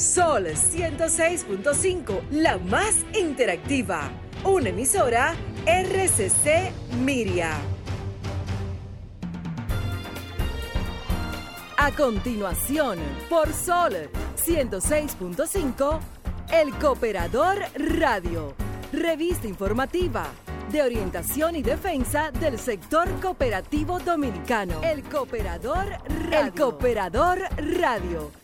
Sol 106.5, la más interactiva. Una emisora RCC Miria. A continuación, por Sol 106.5, El Cooperador Radio. Revista informativa de orientación y defensa del sector cooperativo dominicano. El Cooperador Radio. El Cooperador Radio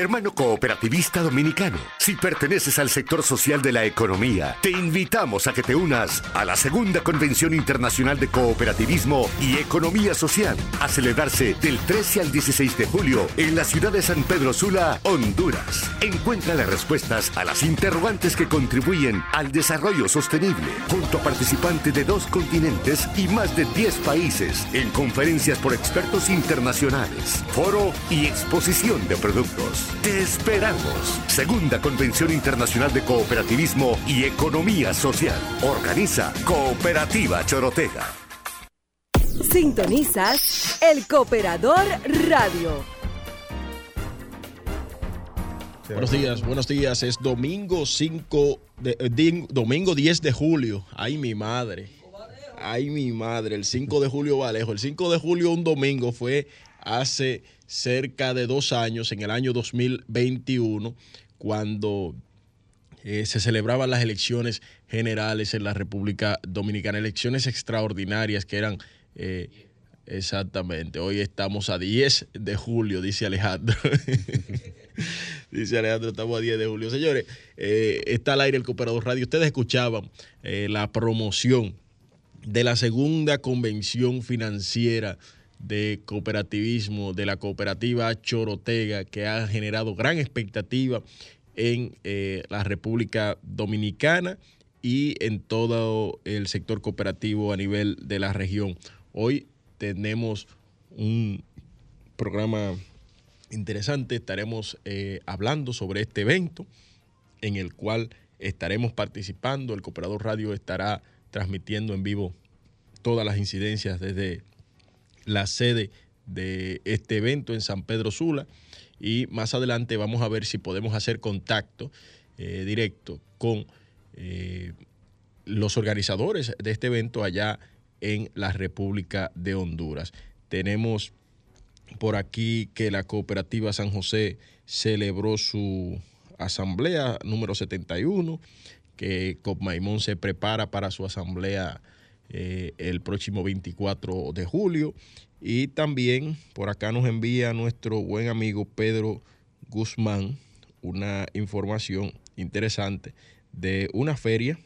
Hermano cooperativista dominicano, si perteneces al sector social de la economía, te invitamos a que te unas a la segunda Convención Internacional de Cooperativismo y Economía Social, a celebrarse del 13 al 16 de julio en la ciudad de San Pedro Sula, Honduras. Encuentra las respuestas a las interrogantes que contribuyen al desarrollo sostenible, junto a participantes de dos continentes y más de 10 países, en conferencias por expertos internacionales, foro y exposición de productos. Te esperamos. Segunda Convención Internacional de Cooperativismo y Economía Social. Organiza Cooperativa Chorotega. Sintonizas El Cooperador Radio. Buenos días, buenos días. Es domingo 5 de, eh, domingo 10 de julio. Ay, mi madre. Ay, mi madre. El 5 de julio va lejos. El 5 de julio, un domingo, fue hace cerca de dos años, en el año 2021, cuando eh, se celebraban las elecciones generales en la República Dominicana, elecciones extraordinarias que eran... Eh, exactamente, hoy estamos a 10 de julio, dice Alejandro. dice Alejandro, estamos a 10 de julio. Señores, eh, está al aire el Cooperador Radio. Ustedes escuchaban la promoción de la segunda convención financiera de cooperativismo de la cooperativa Chorotega, que ha generado gran expectativa en eh, la República Dominicana y en todo el sector cooperativo a nivel de la región. Hoy tenemos un programa interesante, estaremos eh, hablando sobre este evento en el cual estaremos participando, el Cooperador Radio estará transmitiendo en vivo todas las incidencias desde la sede de este evento en San Pedro Sula y más adelante vamos a ver si podemos hacer contacto eh, directo con eh, los organizadores de este evento allá en la República de Honduras. Tenemos por aquí que la cooperativa San José celebró su asamblea número 71, que Copmaimón se prepara para su asamblea eh, el próximo 24 de julio. Y también por acá nos envía nuestro buen amigo Pedro Guzmán una información interesante de una feria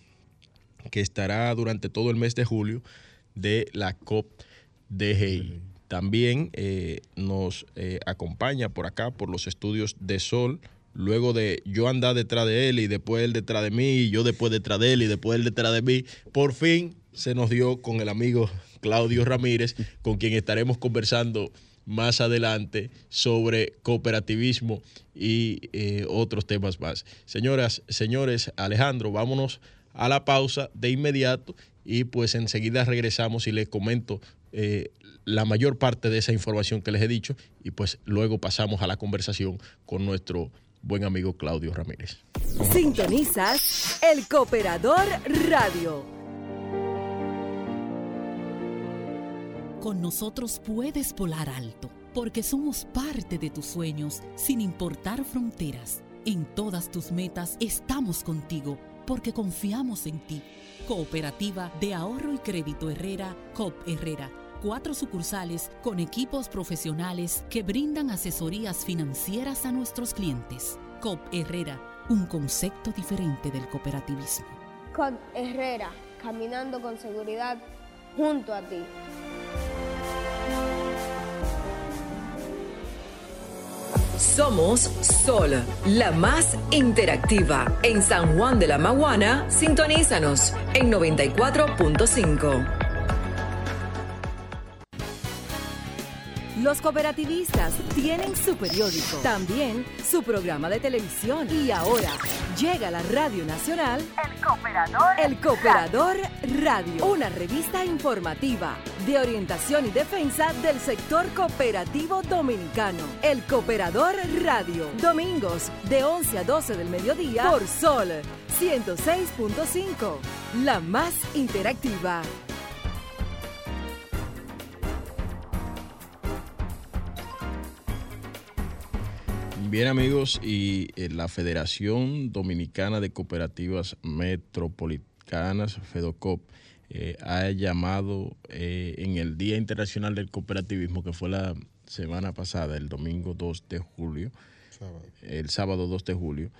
que estará durante todo el mes de julio de la COP DGI. También eh, nos eh, acompaña por acá, por los estudios de Sol, luego de yo andar detrás de él y después él detrás de mí, y yo después detrás de él y después él detrás de mí, por fin se nos dio con el amigo Claudio Ramírez, con quien estaremos conversando más adelante sobre cooperativismo y eh, otros temas más. Señoras, señores, Alejandro, vámonos a la pausa de inmediato y pues enseguida regresamos y les comento eh, la mayor parte de esa información que les he dicho y pues luego pasamos a la conversación con nuestro buen amigo Claudio Ramírez. Sintonizas el Cooperador Radio. Con nosotros puedes volar alto, porque somos parte de tus sueños, sin importar fronteras. En todas tus metas estamos contigo, porque confiamos en ti. Cooperativa de Ahorro y Crédito Herrera, COP Herrera cuatro sucursales con equipos profesionales que brindan asesorías financieras a nuestros clientes. COP Herrera, un concepto diferente del cooperativismo. COP Herrera, caminando con seguridad junto a ti. Somos Sol, la más interactiva. En San Juan de la Maguana, sintonízanos en 94.5. Los cooperativistas tienen su periódico, también su programa de televisión y ahora llega a la Radio Nacional El Cooperador, El Cooperador Radio, una revista informativa de orientación y defensa del sector cooperativo dominicano. El Cooperador Radio, domingos de 11 a 12 del mediodía por Sol 106.5, la más interactiva. Bien amigos, y eh, la Federación Dominicana de Cooperativas Metropolitanas, FEDOCOP, eh, ha llamado eh, en el Día Internacional del Cooperativismo, que fue la semana pasada, el domingo 2 de julio, el sábado 2 de julio,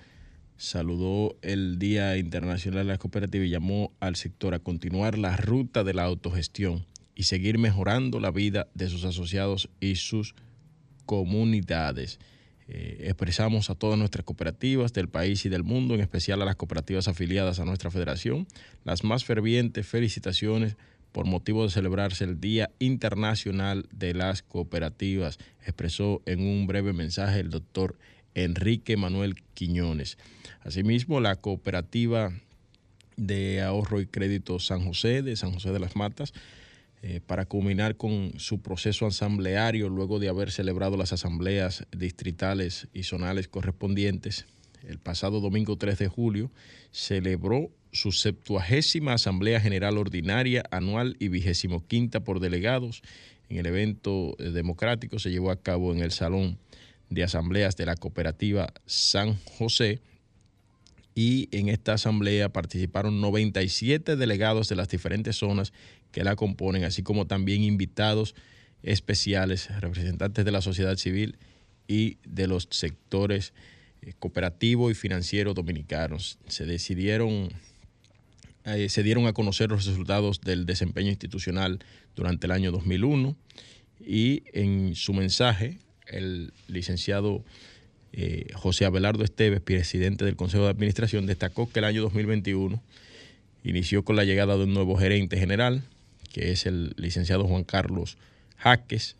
saludó el Día Internacional de la Cooperativa y llamó al sector a continuar la ruta de la autogestión y seguir mejorando la vida de sus asociados y sus comunidades. Eh, expresamos a todas nuestras cooperativas del país y del mundo, en especial a las cooperativas afiliadas a nuestra federación, las más fervientes felicitaciones por motivo de celebrarse el Día Internacional de las Cooperativas, expresó en un breve mensaje el doctor Enrique Manuel Quiñones. Asimismo, la cooperativa de ahorro y crédito San José, de San José de las Matas, eh, para culminar con su proceso asambleario luego de haber celebrado las asambleas distritales y zonales correspondientes. El pasado domingo 3 de julio celebró su septuagésima Asamblea General Ordinaria anual y vigésimo quinta por delegados. En el evento eh, democrático se llevó a cabo en el Salón de Asambleas de la Cooperativa San José y en esta asamblea participaron 97 delegados de las diferentes zonas que la componen, así como también invitados especiales, representantes de la sociedad civil y de los sectores eh, cooperativo y financiero dominicanos. Se decidieron, eh, se dieron a conocer los resultados del desempeño institucional durante el año 2001 y en su mensaje el licenciado eh, José Abelardo Esteves, presidente del Consejo de Administración, destacó que el año 2021 inició con la llegada de un nuevo gerente general, que es el licenciado Juan Carlos Jaques,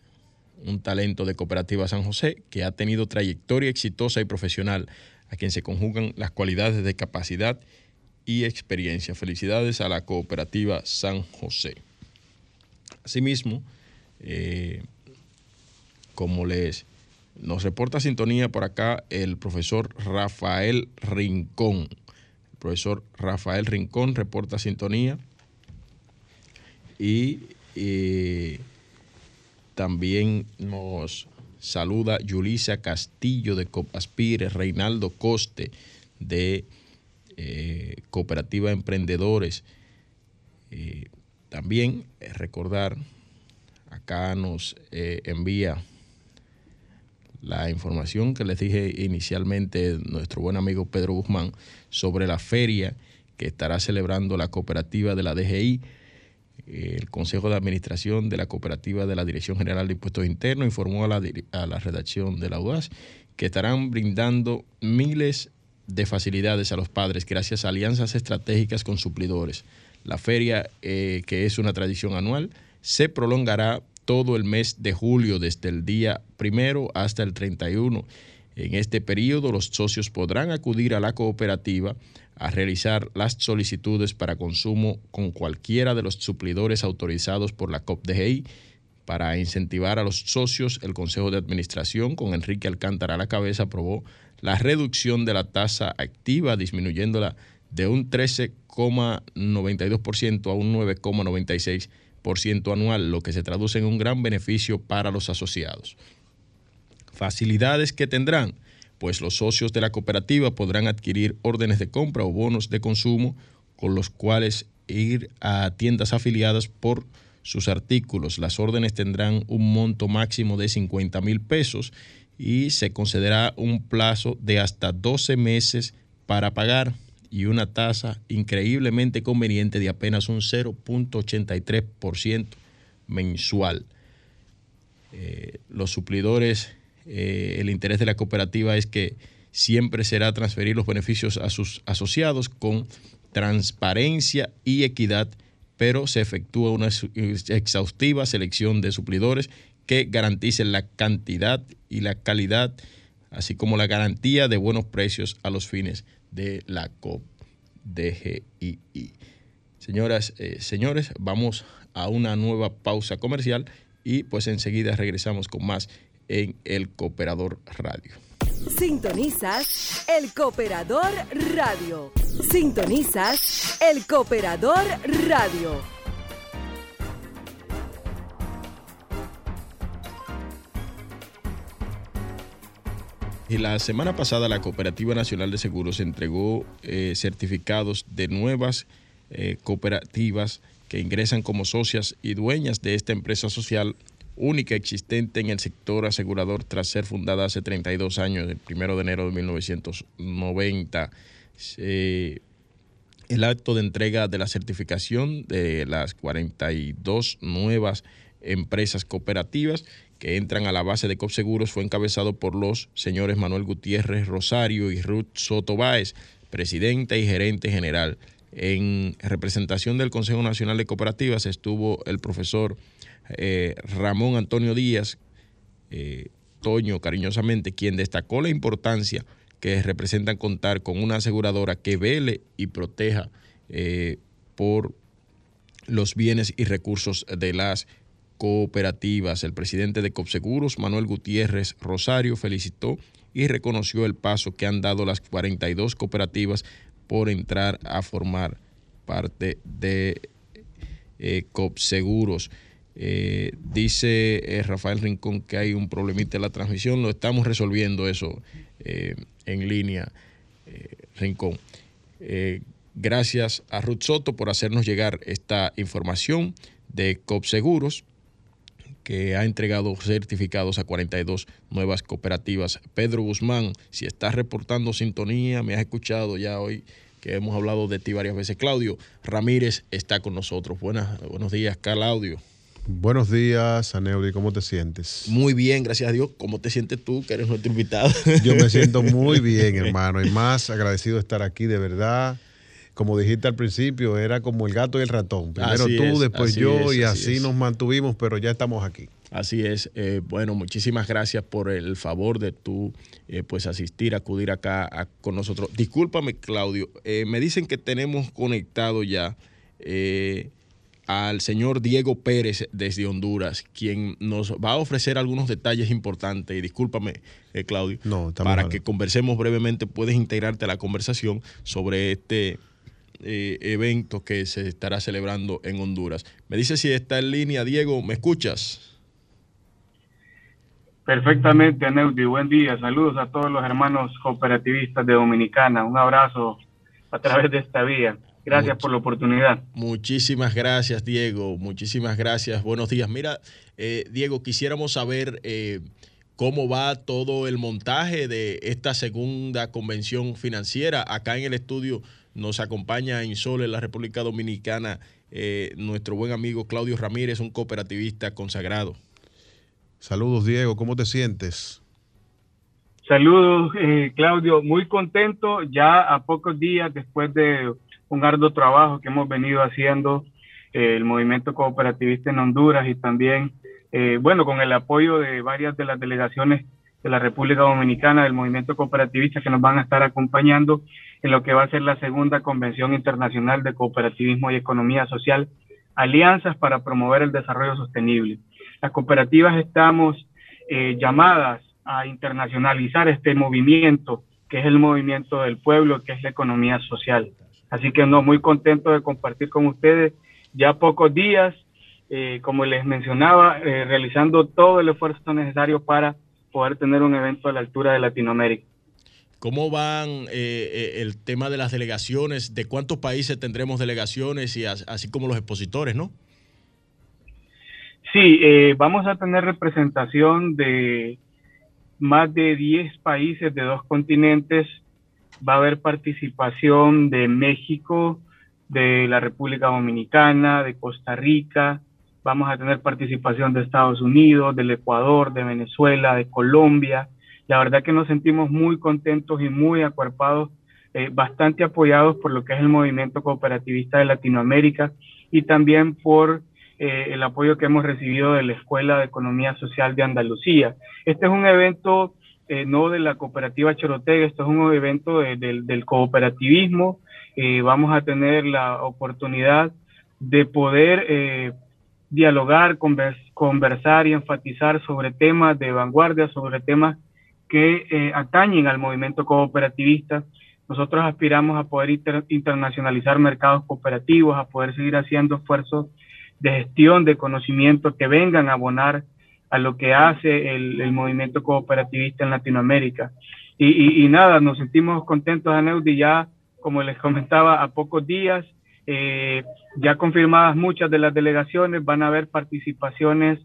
un talento de Cooperativa San José, que ha tenido trayectoria exitosa y profesional, a quien se conjugan las cualidades de capacidad y experiencia. Felicidades a la Cooperativa San José. Asimismo, eh, como les nos reporta sintonía por acá el profesor Rafael Rincón. El profesor Rafael Rincón reporta sintonía y, también nos saluda Yulisa Castillo de Copaspire, Reinaldo Coste de eh, Cooperativa Emprendedores. Eh, también recordar, acá nos eh, envía la información que les dije inicialmente nuestro buen amigo Pedro Guzmán sobre la feria que estará celebrando la cooperativa de la DGI. El Consejo de Administración de la Cooperativa de la Dirección General de Impuestos Internos informó a la, a la redacción de la UAS que estarán brindando miles de facilidades a los padres gracias a alianzas estratégicas con suplidores. La feria, eh, que es una tradición anual, se prolongará todo el mes de julio, desde el día primero hasta el 31. En este periodo, los socios podrán acudir a la cooperativa a realizar las solicitudes para consumo con cualquiera de los suplidores autorizados por la COPDGI. Para incentivar a los socios, el Consejo de Administración, con Enrique Alcántara a la cabeza, aprobó la reducción de la tasa activa, disminuyéndola de un 13,92% a un 9,96% anual, lo que se traduce en un gran beneficio para los asociados. Facilidades que tendrán, pues los socios de la cooperativa podrán adquirir órdenes de compra o bonos de consumo con los cuales ir a tiendas afiliadas por sus artículos. Las órdenes tendrán un monto máximo de 50 mil pesos y se concederá un plazo de hasta 12 meses para pagar y una tasa increíblemente conveniente de apenas un 0.83% mensual. Eh, los suplidores, eh, el interés de la cooperativa es que siempre será transferir los beneficios a sus asociados con transparencia y equidad, pero se efectúa una exhaustiva selección de suplidores que garanticen la cantidad y la calidad, así como la garantía de buenos precios a los fines de la COP DGII. Señoras, eh, señores, vamos a una nueva pausa comercial y pues enseguida regresamos con más en El Cooperador Radio. Sintonizas El Cooperador Radio. Sintonizas El Cooperador Radio. Y la semana pasada la Cooperativa Nacional de Seguros entregó eh, certificados de nuevas eh, cooperativas que ingresan como socias y dueñas de esta empresa social única existente en el sector asegurador tras ser fundada hace 32 años, el 1 de enero de 1990. el acto de entrega de la certificación de las 42 nuevas empresas cooperativas que entran a la base de COPSEGUROS fue encabezado por los señores Manuel Gutiérrez Rosario y Ruth Soto Báez, presidenta y gerente general. En representación del Consejo Nacional de Cooperativas estuvo el profesor eh, Ramón Antonio Díaz, eh, Toño cariñosamente, quien destacó la importancia que representan contar con una aseguradora que vele y proteja eh, por los bienes y recursos de las cooperativas. El presidente de Copseguros, Manuel Gutiérrez Rosario, felicitó y reconoció el paso que han dado las 42 cooperativas por entrar a formar parte de eh, Copseguros. Eh, dice eh, Rafael Rincón que hay un problemita en la transmisión, lo estamos resolviendo eso en línea, Rincón. gracias a Ruth Soto por hacernos llegar esta información de Copseguros que ha entregado certificados a 42 nuevas cooperativas. Pedro Guzmán, si estás reportando sintonía, me has escuchado ya hoy que hemos hablado de ti varias veces. Claudio Ramírez está con nosotros. Buenas, buenos días, Claudio. Buenos días, Aneudi, ¿cómo te sientes? Muy bien, gracias a Dios. ¿Cómo te sientes tú, que eres nuestro invitado? Yo me siento muy bien, hermano, y más agradecido de estar aquí, de verdad como dijiste al principio, era como el gato y el ratón. Primero tú, después yo, y así, nos mantuvimos, pero ya estamos aquí. Así es. Eh, bueno, muchísimas gracias por el favor de tú eh, pues asistir, acudir acá con nosotros. Discúlpame, Claudio. Eh, me dicen que tenemos conectado ya al señor Diego Pérez desde Honduras, quien nos va a ofrecer algunos detalles importantes. Y discúlpame, eh, Claudio, para que conversemos brevemente, puedes integrarte a la conversación sobre este eh, evento que se estará celebrando en Honduras. Me dice si está en línea, Diego, ¿me escuchas? Perfectamente, Neudi. Buen día. Saludos a todos los hermanos cooperativistas de Dominicana. Un abrazo a través de esta vía. Gracias por la oportunidad. Muchísimas gracias, Diego. Muchísimas gracias. Buenos días. Mira, eh, Diego, quisiéramos saber eh, cómo va todo el montaje de esta segunda convención financiera. Acá en el estudio nos acompaña en Sol, en la República Dominicana, eh, nuestro buen amigo Claudio Ramírez, un cooperativista consagrado. Saludos, Diego. ¿Cómo te sientes? Saludos, Claudio. Muy contento ya a pocos días después de un arduo trabajo que hemos venido haciendo eh, el movimiento cooperativista en Honduras y también, eh, bueno, con el apoyo de varias de las delegaciones de la República Dominicana del movimiento cooperativista que nos van a estar acompañando en lo que va a ser la segunda Convención Internacional de Cooperativismo y Economía Social, alianzas para promover el desarrollo sostenible. Las cooperativas estamos eh, llamadas a internacionalizar este movimiento, que es el movimiento del pueblo, que es la economía social. Así que no, muy contento de compartir con ustedes ya pocos días, eh, como les mencionaba, eh, realizando todo el esfuerzo necesario para poder tener un evento a la altura de Latinoamérica. ¿Cómo van eh, el tema de las delegaciones? ¿De cuántos países tendremos delegaciones y así como los expositores, no? Sí, vamos a tener representación de más de 10 países de dos continentes va a haber participación de México, de la República Dominicana, de Costa Rica, vamos a tener participación de Estados Unidos, del Ecuador, de Venezuela, de Colombia. La verdad que nos sentimos muy contentos y muy acuerpados, eh, bastante apoyados por lo que es el movimiento cooperativista de Latinoamérica y también por eh, el apoyo que hemos recibido de la Escuela de Economía Social de Andalucía. Este es un evento eh, no de la cooperativa Chorotega, esto es un evento del cooperativismo. Eh, vamos a tener la oportunidad de poder eh, dialogar, conversar y enfatizar sobre temas de vanguardia, sobre temas que atañen al movimiento cooperativista. Nosotros aspiramos a poder internacionalizar mercados cooperativos, a poder seguir haciendo esfuerzos de gestión de conocimiento que vengan a abonar a lo que hace el, movimiento cooperativista en Latinoamérica. Y, nada, nos sentimos contentos, Aneudi, ya, como les comentaba, a pocos días, eh, ya confirmadas muchas de las delegaciones, van a haber participaciones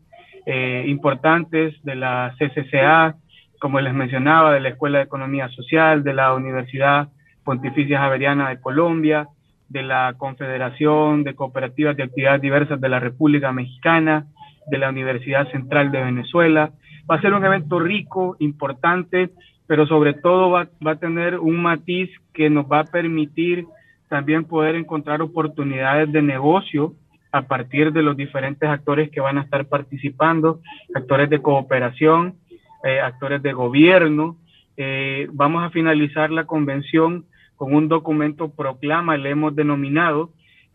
eh, importantes de la CCCA, como les mencionaba, de la Escuela de Economía Social, de la Universidad Pontificia Javeriana de Colombia, de la Confederación de Cooperativas de Actividades Diversas de la República Mexicana, de la Universidad Central de Venezuela. Va a ser un evento rico, importante, pero sobre todo va, a tener un matiz que nos va a permitir también poder encontrar oportunidades de negocio a partir de los diferentes actores que van a estar participando, actores de cooperación, eh, actores de gobierno. Eh, vamos a finalizar la convención con un documento proclama, le hemos denominado,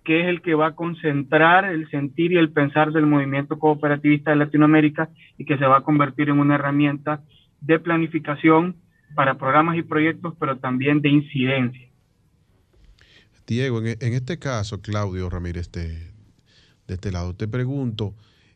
que es el que va a concentrar el sentir y el pensar del movimiento cooperativista de Latinoamérica y que se va a convertir en una herramienta de planificación para programas y proyectos, pero también de incidencia. Diego, en, este caso, Claudio Ramírez, de, este lado, te pregunto,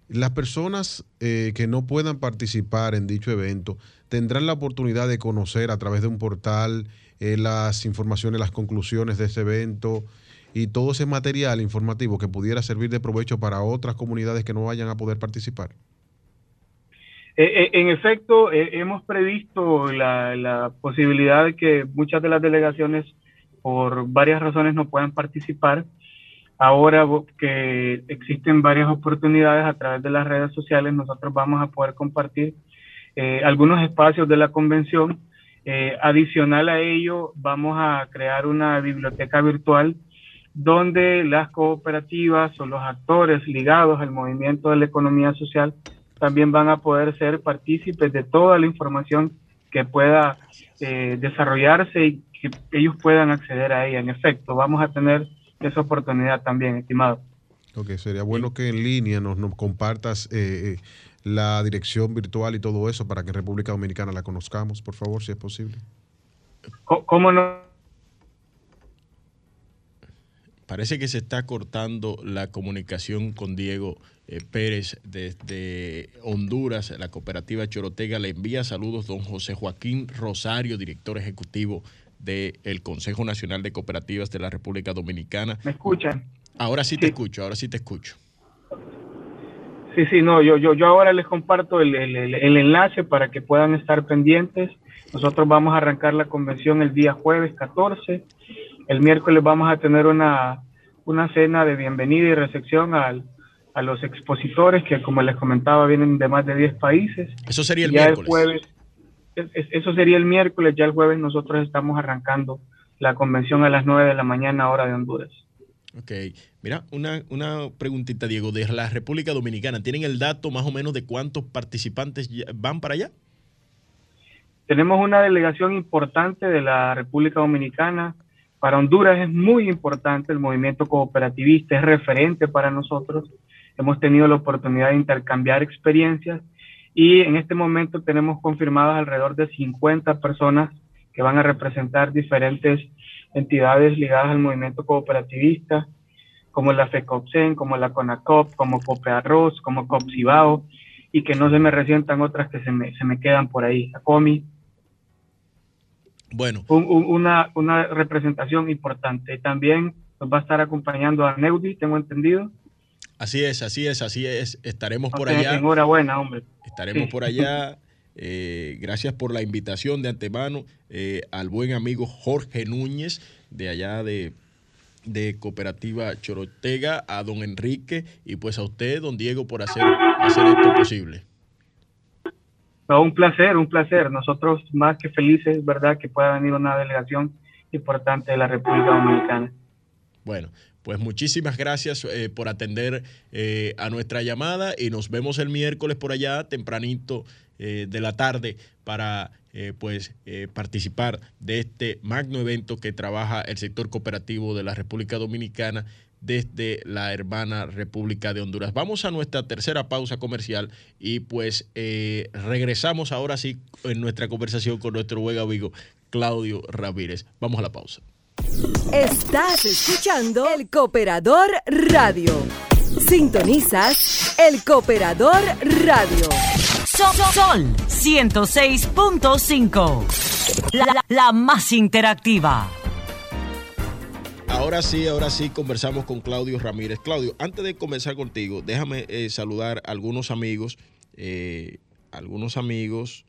las personas eh, que no puedan participar en dicho evento tendrán la oportunidad de conocer a través de un portal eh, las informaciones, las conclusiones de ese evento, y todo ese material informativo que pudiera servir de provecho para otras comunidades que no vayan a poder participar? Eh, eh, en efecto, eh, hemos previsto la, posibilidad de que muchas de las delegaciones, por varias razones, no puedan participar. Ahora que existen varias oportunidades a través de las redes sociales, nosotros vamos a poder compartir algunos espacios de la convención. adicional a ello, vamos a crear una biblioteca virtual donde las cooperativas o los actores ligados al movimiento de la economía social también van a poder ser partícipes de toda la información que pueda eh, desarrollarse y que ellos puedan acceder a ella. En efecto, vamos a tener esa oportunidad también, estimado. Ok, sería bueno que en línea nos, nos compartas eh, eh, la dirección virtual y todo eso para que en República Dominicana la conozcamos, por favor, si es posible. ¿Cómo no? Parece que se está cortando la comunicación con Diego eh, Pérez desde Honduras. La cooperativa Chorotega le envía saludos don José Joaquín Rosario, director ejecutivo del Consejo Nacional de Cooperativas de la República Dominicana. ¿Me escuchan? Ahora sí, te escucho, ahora sí te escucho. Sí, sí, no, yo, yo, yo ahora les comparto el, el enlace para que puedan estar pendientes. Nosotros vamos a arrancar la convención el día jueves 14 el miércoles vamos a tener una, una cena de bienvenida y recepción al, a los expositores que, como les comentaba, vienen de más de 10 países. Eso sería el miércoles. jueves, eso sería el miércoles, ya el jueves nosotros estamos arrancando la convención a las 9 de la mañana hora de Honduras. Ok, mira, una, una preguntita, Diego, de la República Dominicana, ¿tienen el dato más o menos de cuántos participantes van para allá? Tenemos una delegación importante de la República Dominicana, para Honduras es muy importante el movimiento cooperativista, es referente para nosotros. Hemos tenido la oportunidad de intercambiar experiencias y en este momento tenemos confirmadas alrededor de 50 personas que van a representar diferentes entidades ligadas al movimiento cooperativista, como la FECOPSEN, como la CONACOP, como COPEARROZ, como COPSIBAO, y que no se me resientan otras que se me, se me quedan por ahí, la COMI. Bueno. una, una representación importante. También nos va a estar acompañando a Neudi, tengo entendido. Así es, así es, así es. Estaremos por allá. Enhorabuena, hombre. Estaremos por allá. Eh, gracias por la invitación de antemano eh, al buen amigo Jorge Núñez, de allá de, de Cooperativa Chorotega, a don Enrique y pues a usted, don Diego, por hacer, hacer esto posible un placer, un placer. Nosotros más que felices, ¿verdad?, que pueda venir una delegación importante de la República Dominicana. Bueno, pues muchísimas gracias eh, por atender eh, a nuestra llamada y nos vemos el miércoles por allá tempranito eh, de la tarde para pues participar de este magno evento que trabaja el sector cooperativo de la República Dominicana desde la hermana República de Honduras. Vamos a nuestra tercera pausa comercial y pues eh, regresamos ahora sí en nuestra conversación con nuestro buen amigo Claudio Ramírez. Vamos a la pausa. Estás escuchando el Cooperador Radio. Sintonizas el Cooperador Radio. Sol, Sol 106.5. la más interactiva. Ahora sí, ahora sí conversamos con Claudio Ramírez. Claudio, antes de comenzar contigo, déjame eh, saludar a algunos amigos, eh, algunos amigos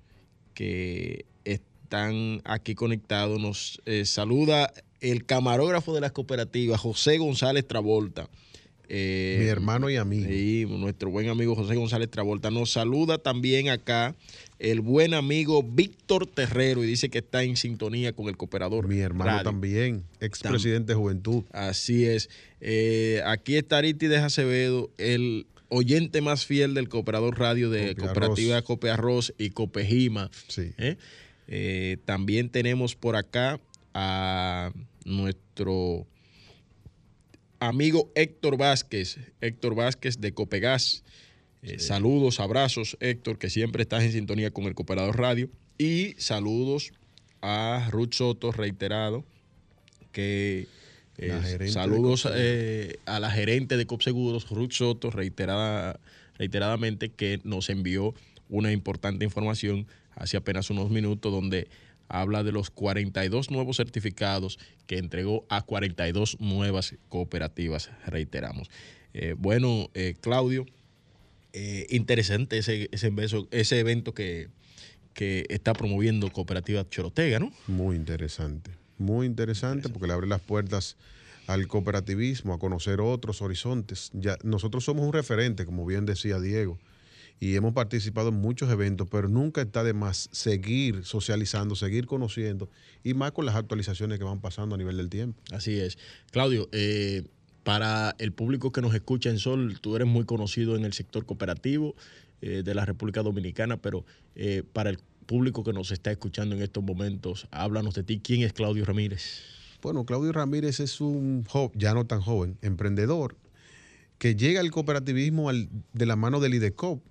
que están aquí conectados. Nos eh, saluda el camarógrafo de las cooperativas, José González Travolta. Mi hermano y amigo. Sí, nuestro buen amigo José González Travolta. Nos saluda también acá el buen amigo Víctor Terrero y dice que está en sintonía con el cooperador. Mi hermano también, expresidente de Juventud. Así es. Eh, aquí está Aristides Acevedo, el oyente más fiel del cooperador radio de Cooperativa Cope Arroz y Copejima. Sí. ¿eh? Eh, también tenemos por acá a nuestro amigo Héctor Vázquez, Héctor Vázquez de Copegas. Eh, saludos, abrazos, Héctor, que siempre estás en sintonía con el Cooperador Radio. Y saludos a Ruth Soto, reiterado, que eh, saludos eh, a la gerente de COPSEGUROS, Ruth Soto, reiterada, reiteradamente, que nos envió una importante información hace apenas unos minutos, donde habla de los 42 nuevos certificados que entregó a 42 nuevas cooperativas, reiteramos. bueno, Claudio. Eh, interesante ese, ese, ese evento que, está promoviendo Cooperativa Chorotega, ¿no? Muy interesante, muy interesante porque le abre las puertas al cooperativismo, a conocer otros horizontes. Ya, nosotros somos un referente, como bien decía Diego, y hemos participado en muchos eventos, pero nunca está de más seguir socializando, seguir conociendo, y más con las actualizaciones que van pasando a nivel del tiempo. Así es. Claudio, eh, para el público que nos escucha en Sol, tú eres muy conocido en el sector cooperativo eh, de la República Dominicana, pero eh, para el público que nos está escuchando en estos momentos, háblanos de ti. ¿Quién es Claudio Ramírez? Bueno, Claudio Ramírez es un joven, ya no tan joven, emprendedor que llega el cooperativismo de la mano del IDECOP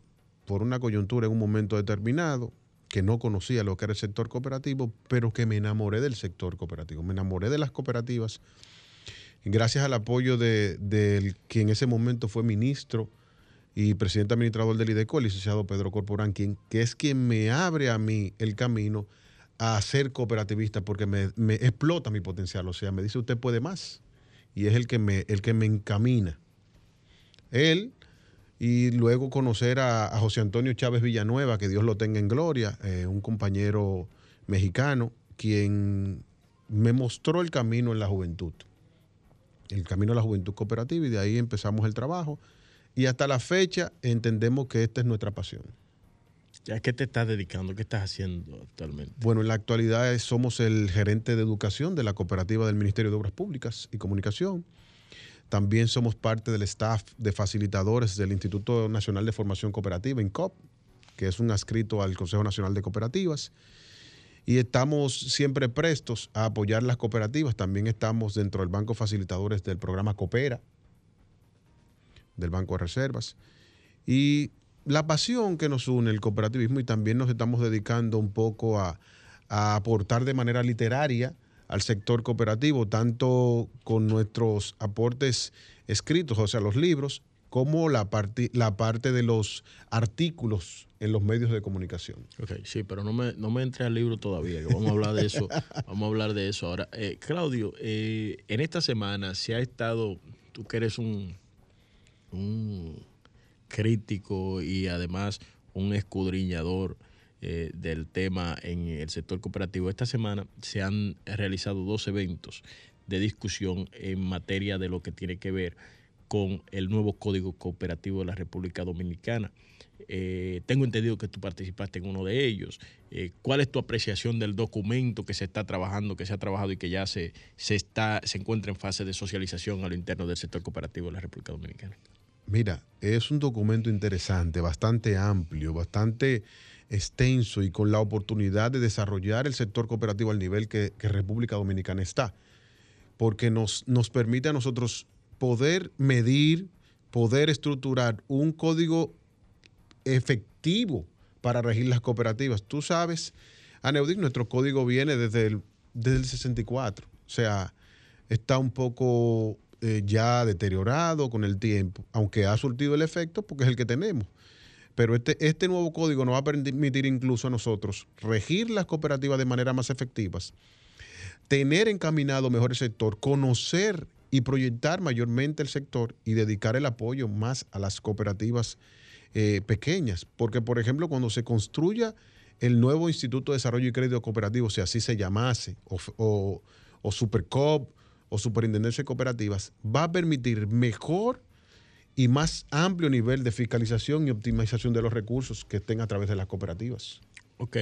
por una coyuntura en un momento determinado, que no conocía lo que era el sector cooperativo, pero que me enamoré del sector cooperativo, me enamoré de las cooperativas, gracias al apoyo de, de quien en ese momento fue ministro y presidente administrador del IDECO, el licenciado Pedro Corporán, quien, que es quien me abre a mí el camino a ser cooperativista porque me, explota mi potencial. O sea, me dice usted puede más. Y es el que me, el que me encamina. Él, y luego conocer a, José Antonio Chávez Villanueva, que Dios lo tenga en gloria, eh, un compañero mexicano, quien me mostró el camino en la juventud. El camino a la juventud cooperativa, y de ahí empezamos el trabajo y hasta la fecha entendemos que esta es nuestra pasión. ¿A qué te estás dedicando? ¿Qué estás haciendo actualmente? Bueno, en la actualidad somos el gerente de educación de la cooperativa del Ministerio de Obras Públicas y Comunicación. También somos parte del staff de facilitadores del Instituto Nacional de Formación Cooperativa, INCOP, que es un adscrito al Consejo Nacional de Cooperativas. Y estamos siempre prestos a apoyar las cooperativas. También estamos dentro del Banco Facilitadores del programa Coopera, del Banco de Reservas. Y la pasión que nos une el cooperativismo y también nos estamos dedicando un poco a, aportar de manera literaria al sector cooperativo, tanto con nuestros aportes escritos, o sea, los libros, como la parte, la parte de los artículos en los medios de comunicación. Ok, sí, pero no me, no me entre al libro todavía, que vamos a hablar de eso, vamos a hablar de eso ahora. Eh, Claudio, eh, en esta semana se ha estado, tú que eres un, un crítico y además un escudriñador eh, del tema en el sector cooperativo. Esta semana se han realizado dos eventos de discusión en materia de lo que tiene que ver con el nuevo Código Cooperativo de la República Dominicana. Eh, tengo entendido que tú participaste en uno de ellos. Eh, ¿Cuál es tu apreciación del documento que se está trabajando, que se ha trabajado y que ya se, se, está, se encuentra en fase de socialización a lo interno del sector cooperativo de la República Dominicana? Mira, es un documento interesante, bastante amplio, bastante extenso y con la oportunidad de desarrollar el sector cooperativo al nivel que, República Dominicana está, porque nos, nos permite a nosotros poder medir, poder estructurar un código efectivo para regir las cooperativas. Tú sabes, Aneudic, nuestro código viene desde el, desde el 64, o sea, está un poco eh, ya deteriorado con el tiempo, aunque ha surtido el efecto porque es el que tenemos. Pero este, este nuevo código nos va a permitir incluso a nosotros regir las cooperativas de manera más efectivas, tener encaminado mejor el sector, conocer y proyectar mayormente el sector y dedicar el apoyo más a las cooperativas eh, pequeñas. Porque, por ejemplo, cuando se construya el nuevo Instituto de Desarrollo y Crédito Cooperativo, si así se llamase, o, o, o Supercop, o superintendencia de cooperativas va a permitir mejor y más amplio nivel de fiscalización y optimización de los recursos que estén a través de las cooperativas. Ok,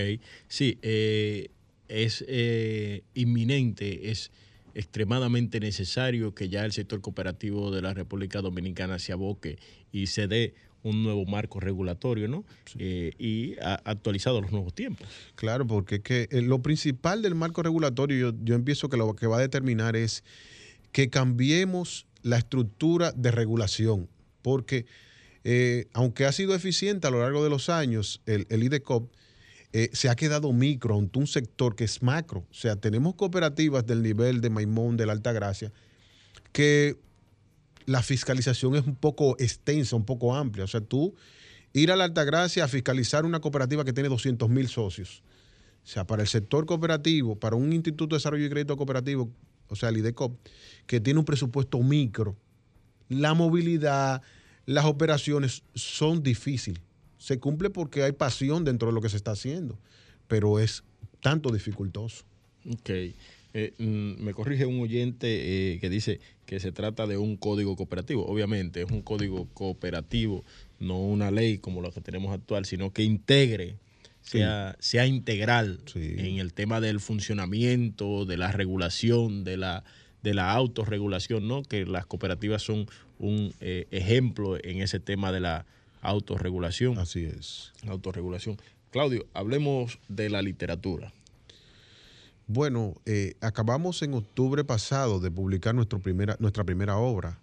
sí, eh, es eh, inminente, es extremadamente necesario que ya el sector cooperativo de la República Dominicana se aboque y se dé un nuevo marco regulatorio, ¿no? Eh, y ha actualizado los nuevos tiempos. Claro, porque que eh, lo principal del marco regulatorio, yo, empiezo que lo que va a determinar es que cambiemos la estructura de regulación, porque eh, aunque ha sido eficiente a lo largo de los años, el, el IDECOP se ha quedado micro ante un sector que es macro. O sea, tenemos cooperativas del nivel de Maimón, de la Alta Gracia, que la fiscalización es un poco extensa, un poco amplia. O sea, tú ir a la Altagracia a fiscalizar una cooperativa que tiene 200 mil socios. O sea, para el sector cooperativo, para un Instituto de Desarrollo y Crédito Cooperativo, o sea, el IDECOP, que tiene un presupuesto micro, la movilidad, las operaciones son difíciles. Se cumple porque hay pasión dentro de lo que se está haciendo, pero es tanto dificultoso. Ok. Eh, mm, me corrige un oyente eh, que dice que se trata de un código cooperativo. Obviamente es un código cooperativo, no una ley como la que tenemos actual, sino que integre, sea, sea integral en el tema del funcionamiento, de la regulación, de la, de la autorregulación, ¿no? que las cooperativas son un eh, ejemplo en ese tema de la autorregulación. Así es. autorregulación. Claudio, hablemos de la literatura. Bueno, eh, acabamos en octubre pasado de publicar nuestra primera, nuestra primera obra,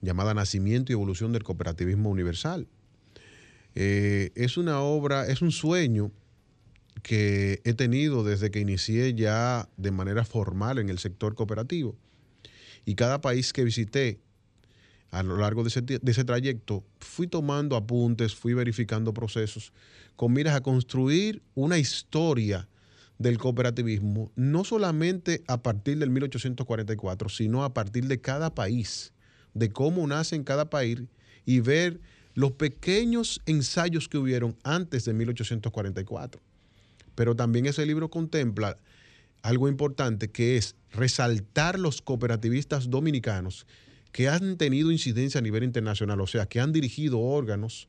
llamada Nacimiento y Evolución del Cooperativismo Universal. Eh, es una obra, es un sueño que he tenido desde que inicié ya de manera formal en el sector cooperativo. Y cada país que visité a lo largo de ese, trayecto, fui tomando apuntes, fui verificando procesos con miras a construir una historia del cooperativismo, no solamente a partir del 1844, sino a partir de cada país, de cómo nace en cada país y ver los pequeños ensayos que hubieron antes de 1844. Pero también ese libro contempla algo importante que es resaltar los cooperativistas dominicanos que han tenido incidencia a nivel internacional, o sea, que han dirigido órganos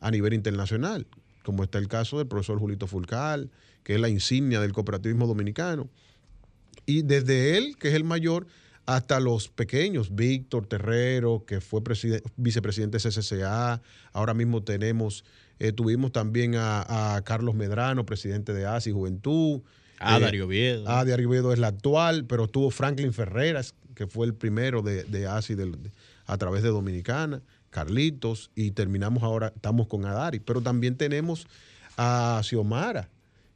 a nivel internacional, como está el caso del profesor Julito Fulcal, que es la insignia del cooperativismo dominicano. Y desde él, que es el mayor, hasta los pequeños, Víctor Terrero, que fue vicepresidente de CCCA, ahora mismo tenemos, eh, tuvimos también a, Carlos Medrano, presidente de ASI Juventud. A ah, Dario Viedo. A ah, Dario Viedo es la actual, pero tuvo Franklin Ferreras, que fue el primero de, de ASI a través de Dominicana, Carlitos, y terminamos ahora, estamos con Adari, pero también tenemos a Xiomara,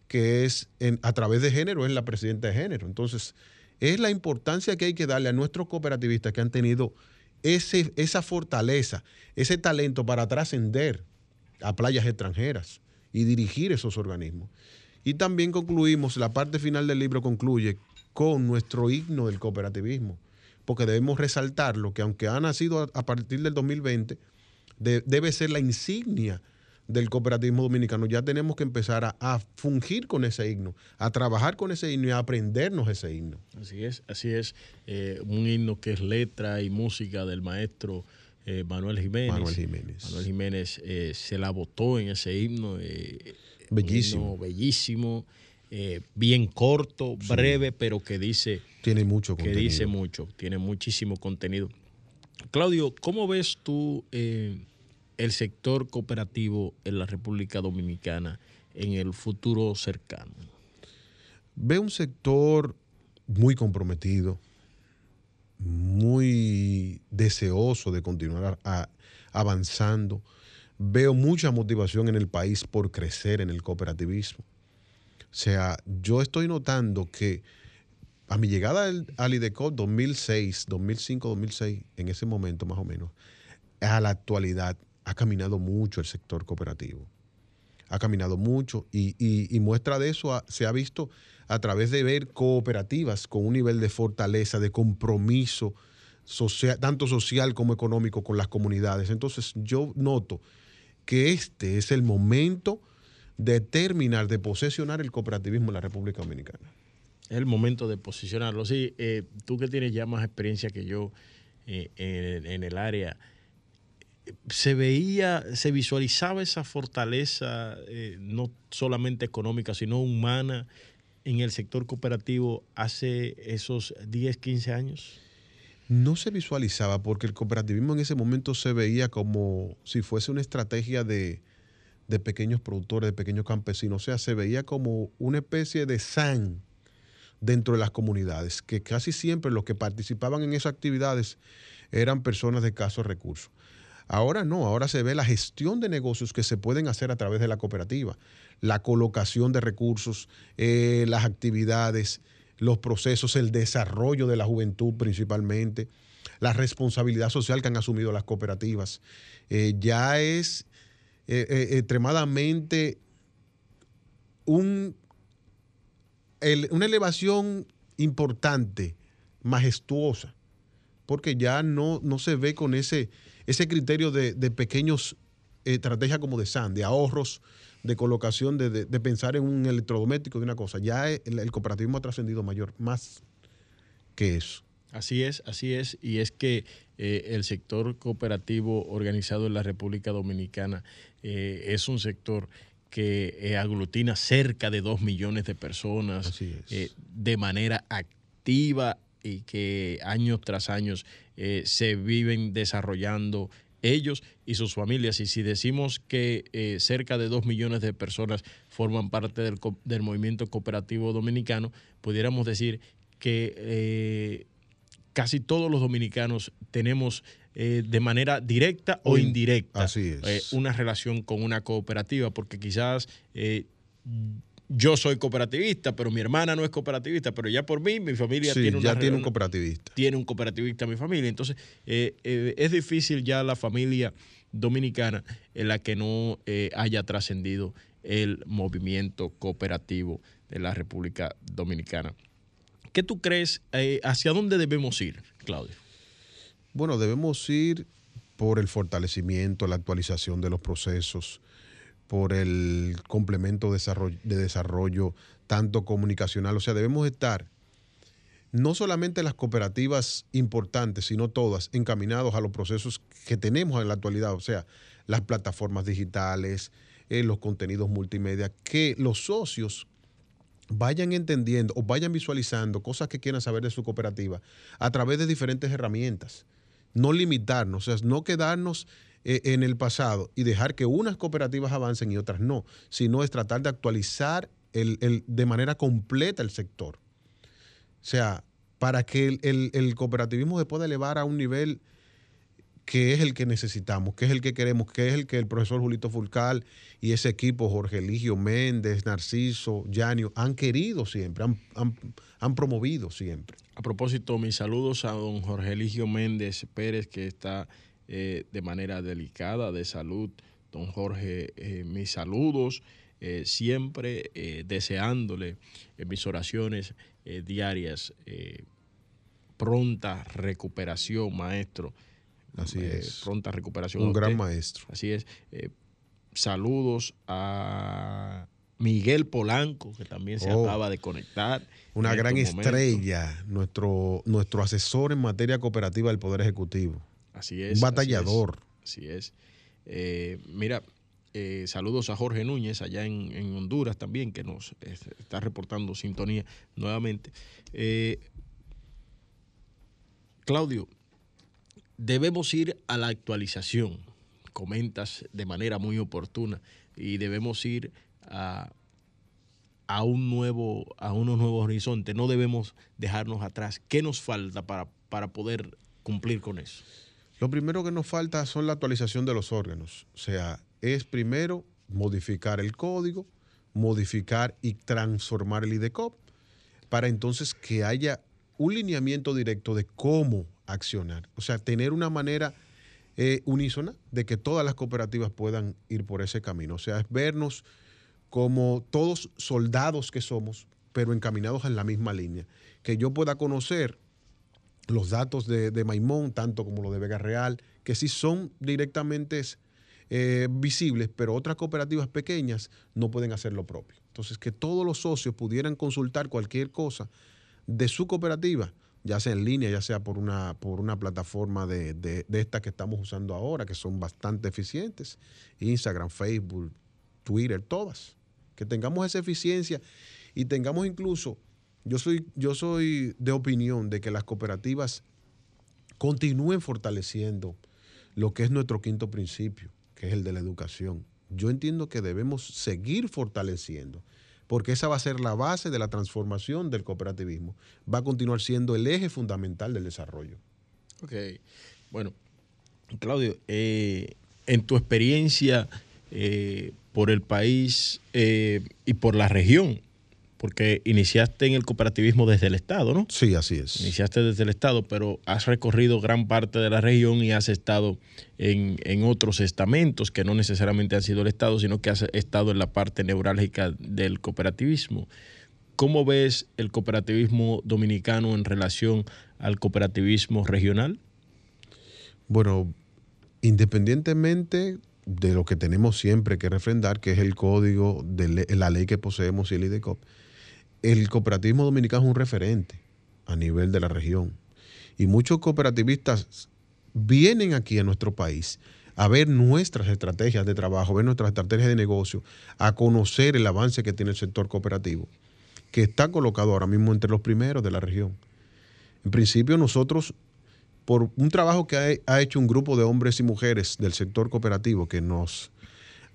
que es a través de género, es la presidenta de género. Entonces, es la importancia que hay que darle a nuestros cooperativistas que han tenido ese, esa fortaleza, ese talento para trascender a playas extranjeras y dirigir esos organismos. Y también concluimos, la parte final del libro concluye con nuestro himno del cooperativismo, porque debemos resaltar lo que aunque ha nacido a, partir del 2020, debe ser la insignia del cooperativismo dominicano. Ya tenemos que empezar a, fungir con ese himno, a trabajar con ese himno y a aprendernos ese himno. Así es, así es. Eh, un himno que es letra y música del maestro eh, Manuel Jiménez. Manuel Jiménez. Manuel Jiménez eh, se la votó en ese himno. bellísimo. bellísimo. bien corto, breve, pero que dice tiene mucho contenido. Que dice mucho, tiene muchísimo contenido. Claudio, ¿cómo ves tú eh, el sector cooperativo en la República Dominicana en el futuro cercano? Veo un sector muy comprometido, muy deseoso de continuar avanzando. Veo mucha motivación en el país por crecer en el cooperativismo. O sea, yo estoy notando que a mi llegada al, IDECO 2006, 2005, 2006, en ese momento más o menos, a la actualidad ha caminado mucho el sector cooperativo. Ha caminado mucho y, muestra de eso se ha visto a través de ver cooperativas con un nivel de fortaleza, de compromiso, social, tanto social como económico con las comunidades. Entonces yo noto que este es el momento de terminar, de posesionar el cooperativismo en la República Dominicana. Es el momento de posicionarlo. Sí, eh, tú que tienes ya más experiencia que yo eh, en, el área, se veía, se visualizaba esa fortaleza, eh, no solamente económica, sino humana, en el sector cooperativo hace esos 10, 15 años? No se visualizaba porque el cooperativismo en ese momento se veía como si fuese una estrategia de, de pequeños productores, de pequeños campesinos. O sea, se veía como una especie de SAN dentro de las comunidades, que casi siempre los que participaban en esas actividades eran personas de escasos recursos. Ahora no, ahora se ve la gestión de negocios que se pueden hacer a través de la cooperativa, la colocación de recursos, eh, las actividades, los procesos, el desarrollo de la juventud principalmente, la responsabilidad social que han asumido las cooperativas. Eh, ya es eh, extremadamente un una elevación importante, majestuosa, porque ya no, no se ve con ese, ese criterio de, pequeños estrategias como de SAN, de ahorros, de colocación, de, pensar en un electrodoméstico, de una cosa. Ya el, cooperativismo ha trascendido mayor, más que eso. Así es, así es. Y es que eh, el sector cooperativo organizado en la República Dominicana eh, es un sector que eh, aglutina cerca de dos millones de personas eh, de manera activa y que años tras años eh, se viven desarrollando ellos y sus familias. Y si decimos que cerca de dos millones de personas forman parte del, del movimiento cooperativo dominicano, pudiéramos decir que casi todos los dominicanos tenemos eh, de manera directa o, indirecta así es. Eh, una relación con una cooperativa, porque quizás yo soy cooperativista, pero mi hermana no es cooperativista, pero ya por mí mi familia tiene una ya tiene un cooperativista. Tiene un cooperativista mi familia. Entonces, es difícil ya la familia dominicana en la que no haya trascendido el movimiento cooperativo de la República Dominicana. ¿Qué tú crees? Eh, ¿Hacia dónde debemos ir, Claudio? Bueno, debemos ir por el fortalecimiento, la actualización de los procesos, por el complemento de desarrollo, tanto comunicacional. O sea, debemos estar no solamente las cooperativas importantes, sino todas encaminados a los procesos que tenemos en la actualidad, o sea, las plataformas digitales, eh, los contenidos multimedia, que los socios vayan entendiendo o vayan visualizando cosas que quieran saber de su cooperativa a través de diferentes herramientas. No limitarnos, o sea, no quedarnos eh, en el pasado y dejar que unas cooperativas avancen y otras no, sino es tratar de actualizar el, de manera completa el sector. O sea, para que el, el cooperativismo se pueda elevar a un nivel que es el que necesitamos, que es el que queremos, que es el que el profesor Julito Fulcal y ese equipo, Jorge Eligio Méndez, Narciso, Yanio, han querido siempre, han, promovido siempre. A propósito, mis saludos a don Jorge Eligio Méndez Pérez, que está eh, de manera delicada de salud. Don Jorge, eh, mis saludos, eh, siempre deseándole mis oraciones diarias pronta recuperación, maestro Así eh, es. Pronta recuperación. Un gran maestro. Así es. Eh, saludos a Miguel Polanco, que también se oh. acaba de conectar. Una gran estrella, nuestro, nuestro asesor en materia cooperativa del Poder Ejecutivo. Así es. Un batallador. Así es. Eh, mira, saludos a Jorge Núñez allá en, en, Honduras también, que nos está reportando sintonía nuevamente. Claudio, debemos ir a la actualización, comentas de manera muy oportuna, y debemos ir a, un nuevo, a unos nuevos horizontes. No debemos dejarnos atrás. ¿Qué nos falta para, para poder cumplir con eso? Lo primero que nos falta son la actualización de los órganos. O sea, es primero modificar el código, modificar y transformar el IDECOP, para entonces que haya un lineamiento directo de cómo accionar. O sea, tener una manera eh, unísona de que todas las cooperativas puedan ir por ese camino. O sea, es vernos como todos soldados que somos, pero encaminados en la misma línea. Que yo pueda conocer los datos de, Maimón, tanto como los de Vega Real, que sí son directamente eh, visibles, pero otras cooperativas pequeñas no pueden hacer lo propio. Entonces, que todos los socios pudieran consultar cualquier cosa de su cooperativa ya sea en línea, ya sea por una, por una plataforma de, de, estas que estamos usando ahora, que son bastante eficientes, Instagram, Facebook, Twitter, todas. Que tengamos esa eficiencia y tengamos incluso, yo soy, yo soy de opinión de que las cooperativas continúen fortaleciendo lo que es nuestro quinto principio, que es el de la educación. Yo entiendo que debemos seguir fortaleciendo porque esa va a ser la base de la transformación del cooperativismo. Va a continuar siendo el eje fundamental del desarrollo. Ok, bueno, Claudio, eh, en tu experiencia eh, por el país eh, y por la región, porque iniciaste en el cooperativismo desde el Estado, ¿no? Sí, así es. Iniciaste desde el Estado, pero has recorrido gran parte de la región y has estado en, otros estamentos que no necesariamente han sido el Estado, sino que has estado en la parte neurálgica del cooperativismo. ¿Cómo ves el cooperativismo dominicano en relación al cooperativismo regional? Bueno, independientemente de lo que tenemos siempre que refrendar, que es el código de la ley que poseemos y el IDECOP, el cooperativismo dominicano es un referente a nivel de la región. Y muchos cooperativistas vienen aquí a nuestro país a ver nuestras estrategias de trabajo, a ver nuestras estrategias de negocio, a conocer el avance que tiene el sector cooperativo, que está colocado ahora mismo entre los primeros de la región. En principio nosotros, por un trabajo que ha, hecho un grupo de hombres y mujeres del sector cooperativo que nos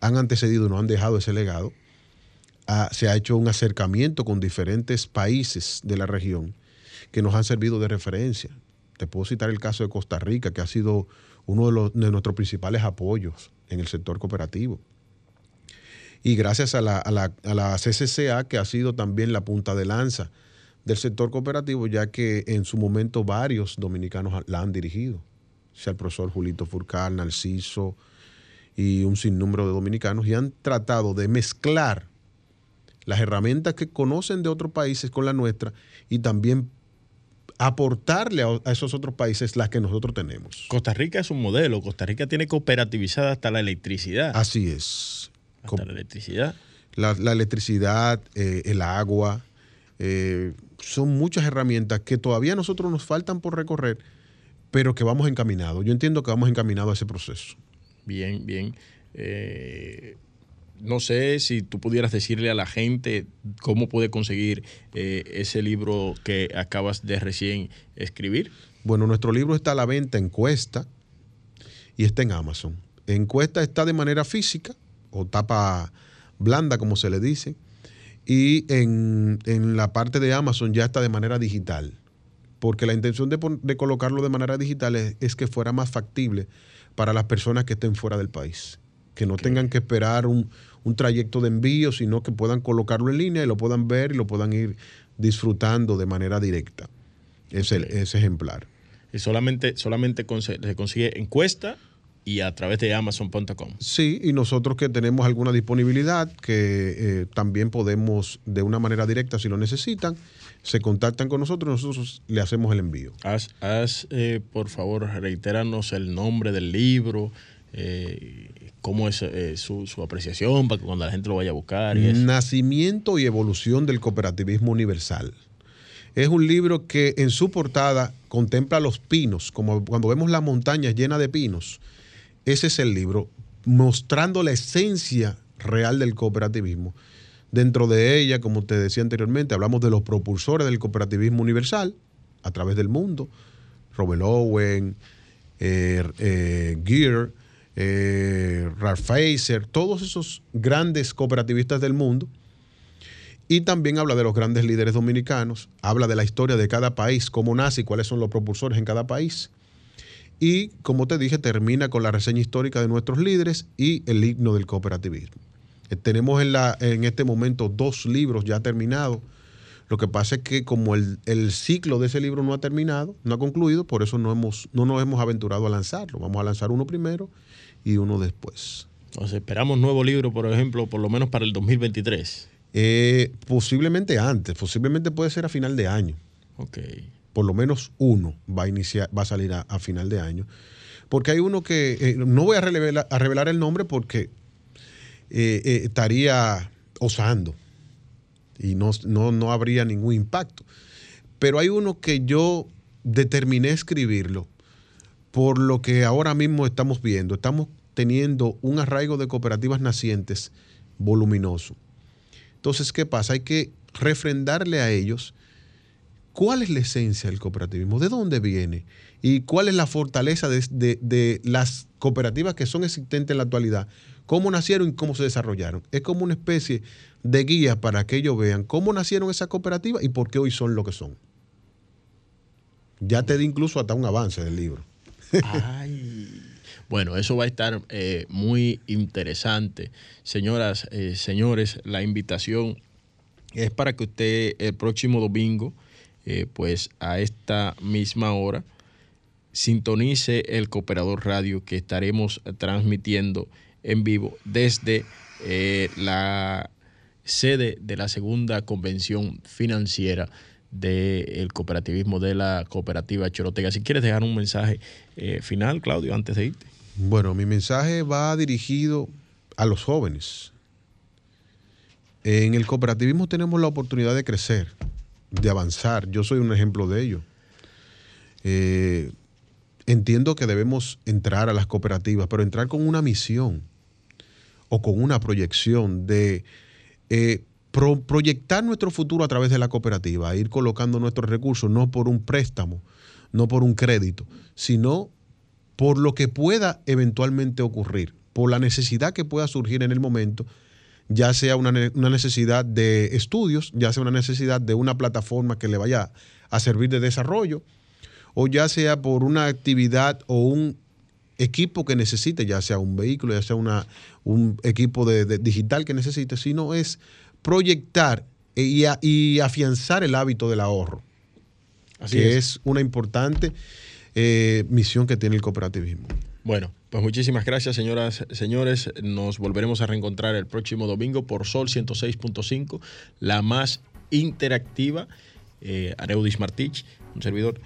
han antecedido nos han dejado ese legado, se ha hecho un acercamiento con diferentes países de la región que nos han servido de referencia. Te puedo citar el caso de Costa Rica, que ha sido uno de, nuestros principales apoyos en el sector cooperativo. Y gracias a la, a, CCCA, que ha sido también la punta de lanza del sector cooperativo, ya que en su momento varios dominicanos la han dirigido, sea el profesor Julito Furcal, Narciso y un sinnúmero de dominicanos, y han tratado de mezclar las herramientas que conocen de otros países con la nuestra y también aportarle a, esos otros países las que nosotros tenemos. Costa Rica es un modelo, Costa Rica tiene cooperativizada hasta la electricidad. Así es. Hasta la electricidad. La, electricidad, eh, el agua, eh, son muchas herramientas que todavía a nosotros nos faltan por recorrer, pero que vamos encaminados. Yo entiendo que vamos encaminados a ese proceso. Bien, bien. Eh, no sé si tú pudieras decirle a la gente cómo puede conseguir eh, ese libro que acabas de recién escribir. Bueno, nuestro libro está a la venta en Cuesta y está en Amazon. En Cuesta está de manera física o tapa blanda, como se le dice, y en, la parte de Amazon ya está de manera digital, porque la intención de, colocarlo de manera digital es, que fuera más factible para las personas que estén fuera del país, que no tengan que esperar un, un trayecto de envío, sino que puedan colocarlo en línea y lo puedan ver y lo puedan ir disfrutando de manera directa. Ese, ese ejemplar. Y solamente, solamente se consigue encuesta y a través de amazon.com. Sí, y nosotros que tenemos alguna disponibilidad, que eh, también podemos de una manera directa, si lo necesitan, se contactan con nosotros y nosotros le hacemos el envío. Haz, haz eh, por favor, reitéranos el nombre del libro, eh, cómo es eh, su, apreciación para que cuando la gente lo vaya a buscar. Nacimiento y evolución del cooperativismo universal. Es un libro que en su portada contempla los pinos, como cuando vemos las montañas llenas de pinos. Ese es el libro, mostrando la esencia real del cooperativismo. Dentro de ella, como te decía anteriormente, hablamos de los propulsores del cooperativismo universal a través del mundo. Robert Owen, eh, eh, Gear, eh, Ralph todos esos grandes cooperativistas del mundo. Y también habla de los grandes líderes dominicanos, habla de la historia de cada país, cómo nace y cuáles son los propulsores en cada país. Y como te dije, termina con la reseña histórica de nuestros líderes y el himno del cooperativismo. Eh, tenemos en, la, en este momento dos libros ya terminados. Lo que pasa es que como el, ciclo de ese libro no ha terminado, no ha concluido, por eso no, hemos, no nos hemos aventurado a lanzarlo. Vamos a lanzar uno primero y uno después. Entonces, esperamos nuevo libro, por ejemplo, por lo menos para el 2023. Eh, posiblemente antes, posiblemente puede ser a final de año. Ok. Por lo menos uno va a iniciar, va a salir a, final de año. Porque hay uno que eh, no voy a revelar, a revelar, el nombre porque eh, estaría osando y no, no, no habría ningún impacto. Pero hay uno que yo determiné escribirlo por lo que ahora mismo estamos viendo. Estamos teniendo un arraigo de cooperativas nacientes voluminoso. Entonces, ¿qué pasa? Hay que refrendarle a ellos cuál es la esencia del cooperativismo, de dónde viene y cuál es la fortaleza de, las cooperativas que son existentes en la actualidad, cómo nacieron y cómo se desarrollaron. Es como una especie de guía para que ellos vean cómo nacieron esas cooperativas y por qué hoy son lo que son. Ya te di incluso hasta un avance del libro. Bueno, eso va a estar eh, muy interesante. Señoras, eh, señores, la invitación es para que usted el próximo domingo, eh, pues a esta misma hora, sintonice el Cooperador Radio que estaremos transmitiendo en vivo desde la sede de la segunda convención financiera del cooperativismo de la cooperativa Chorotega. Si quieres dejar un mensaje eh, final, Claudio, antes de irte. Bueno, mi mensaje va dirigido a los jóvenes. En el cooperativismo tenemos la oportunidad de crecer, de avanzar. Yo soy un ejemplo de ello. Eh, entiendo que debemos entrar a las cooperativas, pero entrar con una misión o con una proyección de eh, proyectar nuestro futuro a través de la cooperativa, ir colocando nuestros recursos no por un préstamo, no por un crédito, sino por lo que pueda eventualmente ocurrir, por la necesidad que pueda surgir en el momento, ya sea una, necesidad de estudios, ya sea una necesidad de una plataforma que le vaya a servir de desarrollo, o ya sea por una actividad o un equipo que necesite, ya sea un vehículo, ya sea una, un equipo de, digital que necesite, sino es proyectar y, y afianzar el hábito del ahorro, Así que es. una importante eh, misión que tiene el cooperativismo. Bueno, pues muchísimas gracias, señoras, señores. Nos volveremos a reencontrar el próximo domingo por Sol 106.5, la más interactiva. Eh, Areudis Martich, un servidor